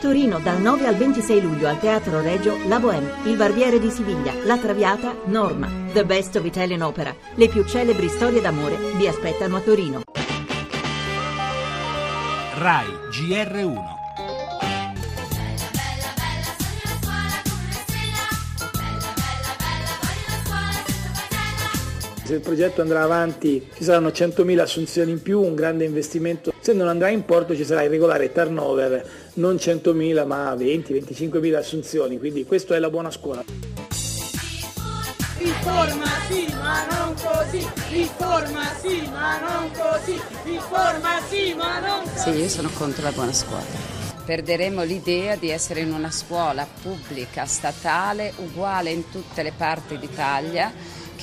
Torino dal 9 al 26 luglio al Teatro Regio La Bohème, Il Barbiere di Siviglia, La Traviata, Norma. The Best of Italian Opera. Le più celebri storie d'amore vi aspettano a Torino. RAI GR1 Se il progetto andrà avanti ci saranno 100.000 assunzioni in più, un grande investimento. Se non andrà in porto ci sarà il regolare turnover, non 100.000 ma 20-25.000 assunzioni, quindi questa è la buona scuola. Riforma sì, ma non così. Riforma sì, ma non così. Riforma sì, ma non così. Sì, io sono contro la buona scuola. Perderemo l'idea di essere in una scuola pubblica, statale, uguale in tutte le parti d'Italia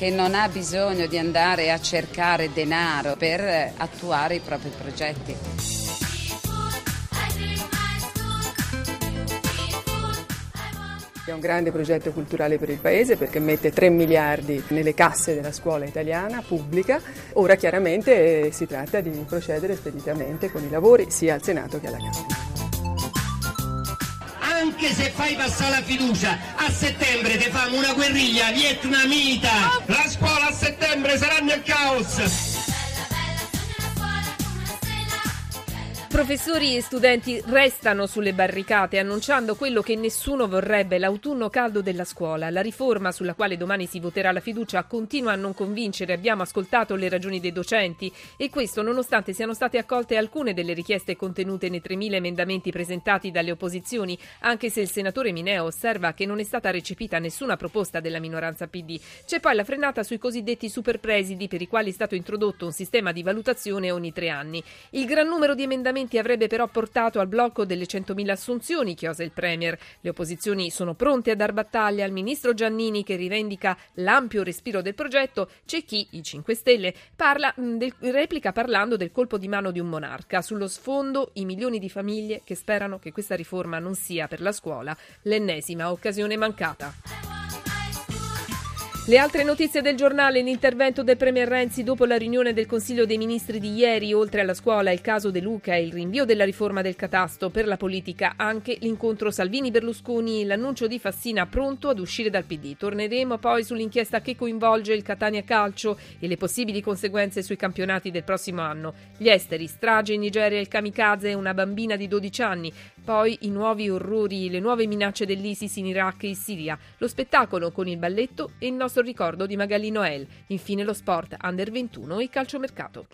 che non ha bisogno di andare a cercare denaro per attuare i propri progetti. È un grande progetto culturale per il Paese perché mette 3 miliardi nelle casse della scuola italiana pubblica. Ora chiaramente si tratta di procedere speditamente con i lavori sia al Senato che alla Camera anche se fai passare la fiducia, a settembre ti fanno una guerriglia vietnamita. La scuola a settembre sarà nel caos. Professori e studenti restano sulle barricate annunciando quello che nessuno vorrebbe, l'autunno caldo della scuola. La riforma sulla quale domani si voterà la fiducia continua a non convincere, abbiamo ascoltato le ragioni dei docenti e questo nonostante siano state accolte alcune delle richieste contenute nei 3.000 emendamenti presentati dalle opposizioni, anche se il senatore Mineo osserva che non è stata recepita nessuna proposta della minoranza PD. C'è poi la frenata sui cosiddetti superpresidi per i quali è stato introdotto un sistema di valutazione ogni tre anni. Il gran numero di emendamenti emendamenti avrebbe però portato al blocco delle 100.000 assunzioni, chiosa il Premier. Le opposizioni sono pronte a dar battaglia al ministro Giannini che rivendica l'ampio respiro del progetto. C'è chi, i 5 Stelle, parla, del, replica parlando del colpo di mano di un monarca. Sullo sfondo i milioni di famiglie che sperano che questa riforma non sia per la scuola l'ennesima occasione mancata. Le altre notizie del giornale, l'intervento del Premier Renzi dopo la riunione del Consiglio dei Ministri di ieri, oltre alla scuola, il caso De Luca e il rinvio della riforma del catasto per la politica, anche l'incontro Salvini-Berlusconi, l'annuncio di Fassina pronto ad uscire dal PD. Torneremo poi sull'inchiesta che coinvolge il Catania Calcio e le possibili conseguenze sui campionati del prossimo anno. Gli esteri, strage in Nigeria, il kamikaze e una bambina di 12 anni, poi i nuovi orrori, le nuove minacce dell'ISIS in Iraq e in Siria, lo spettacolo con il balletto e il nostro ricordo di Magali Noel, infine lo sport under 21 e il calciomercato.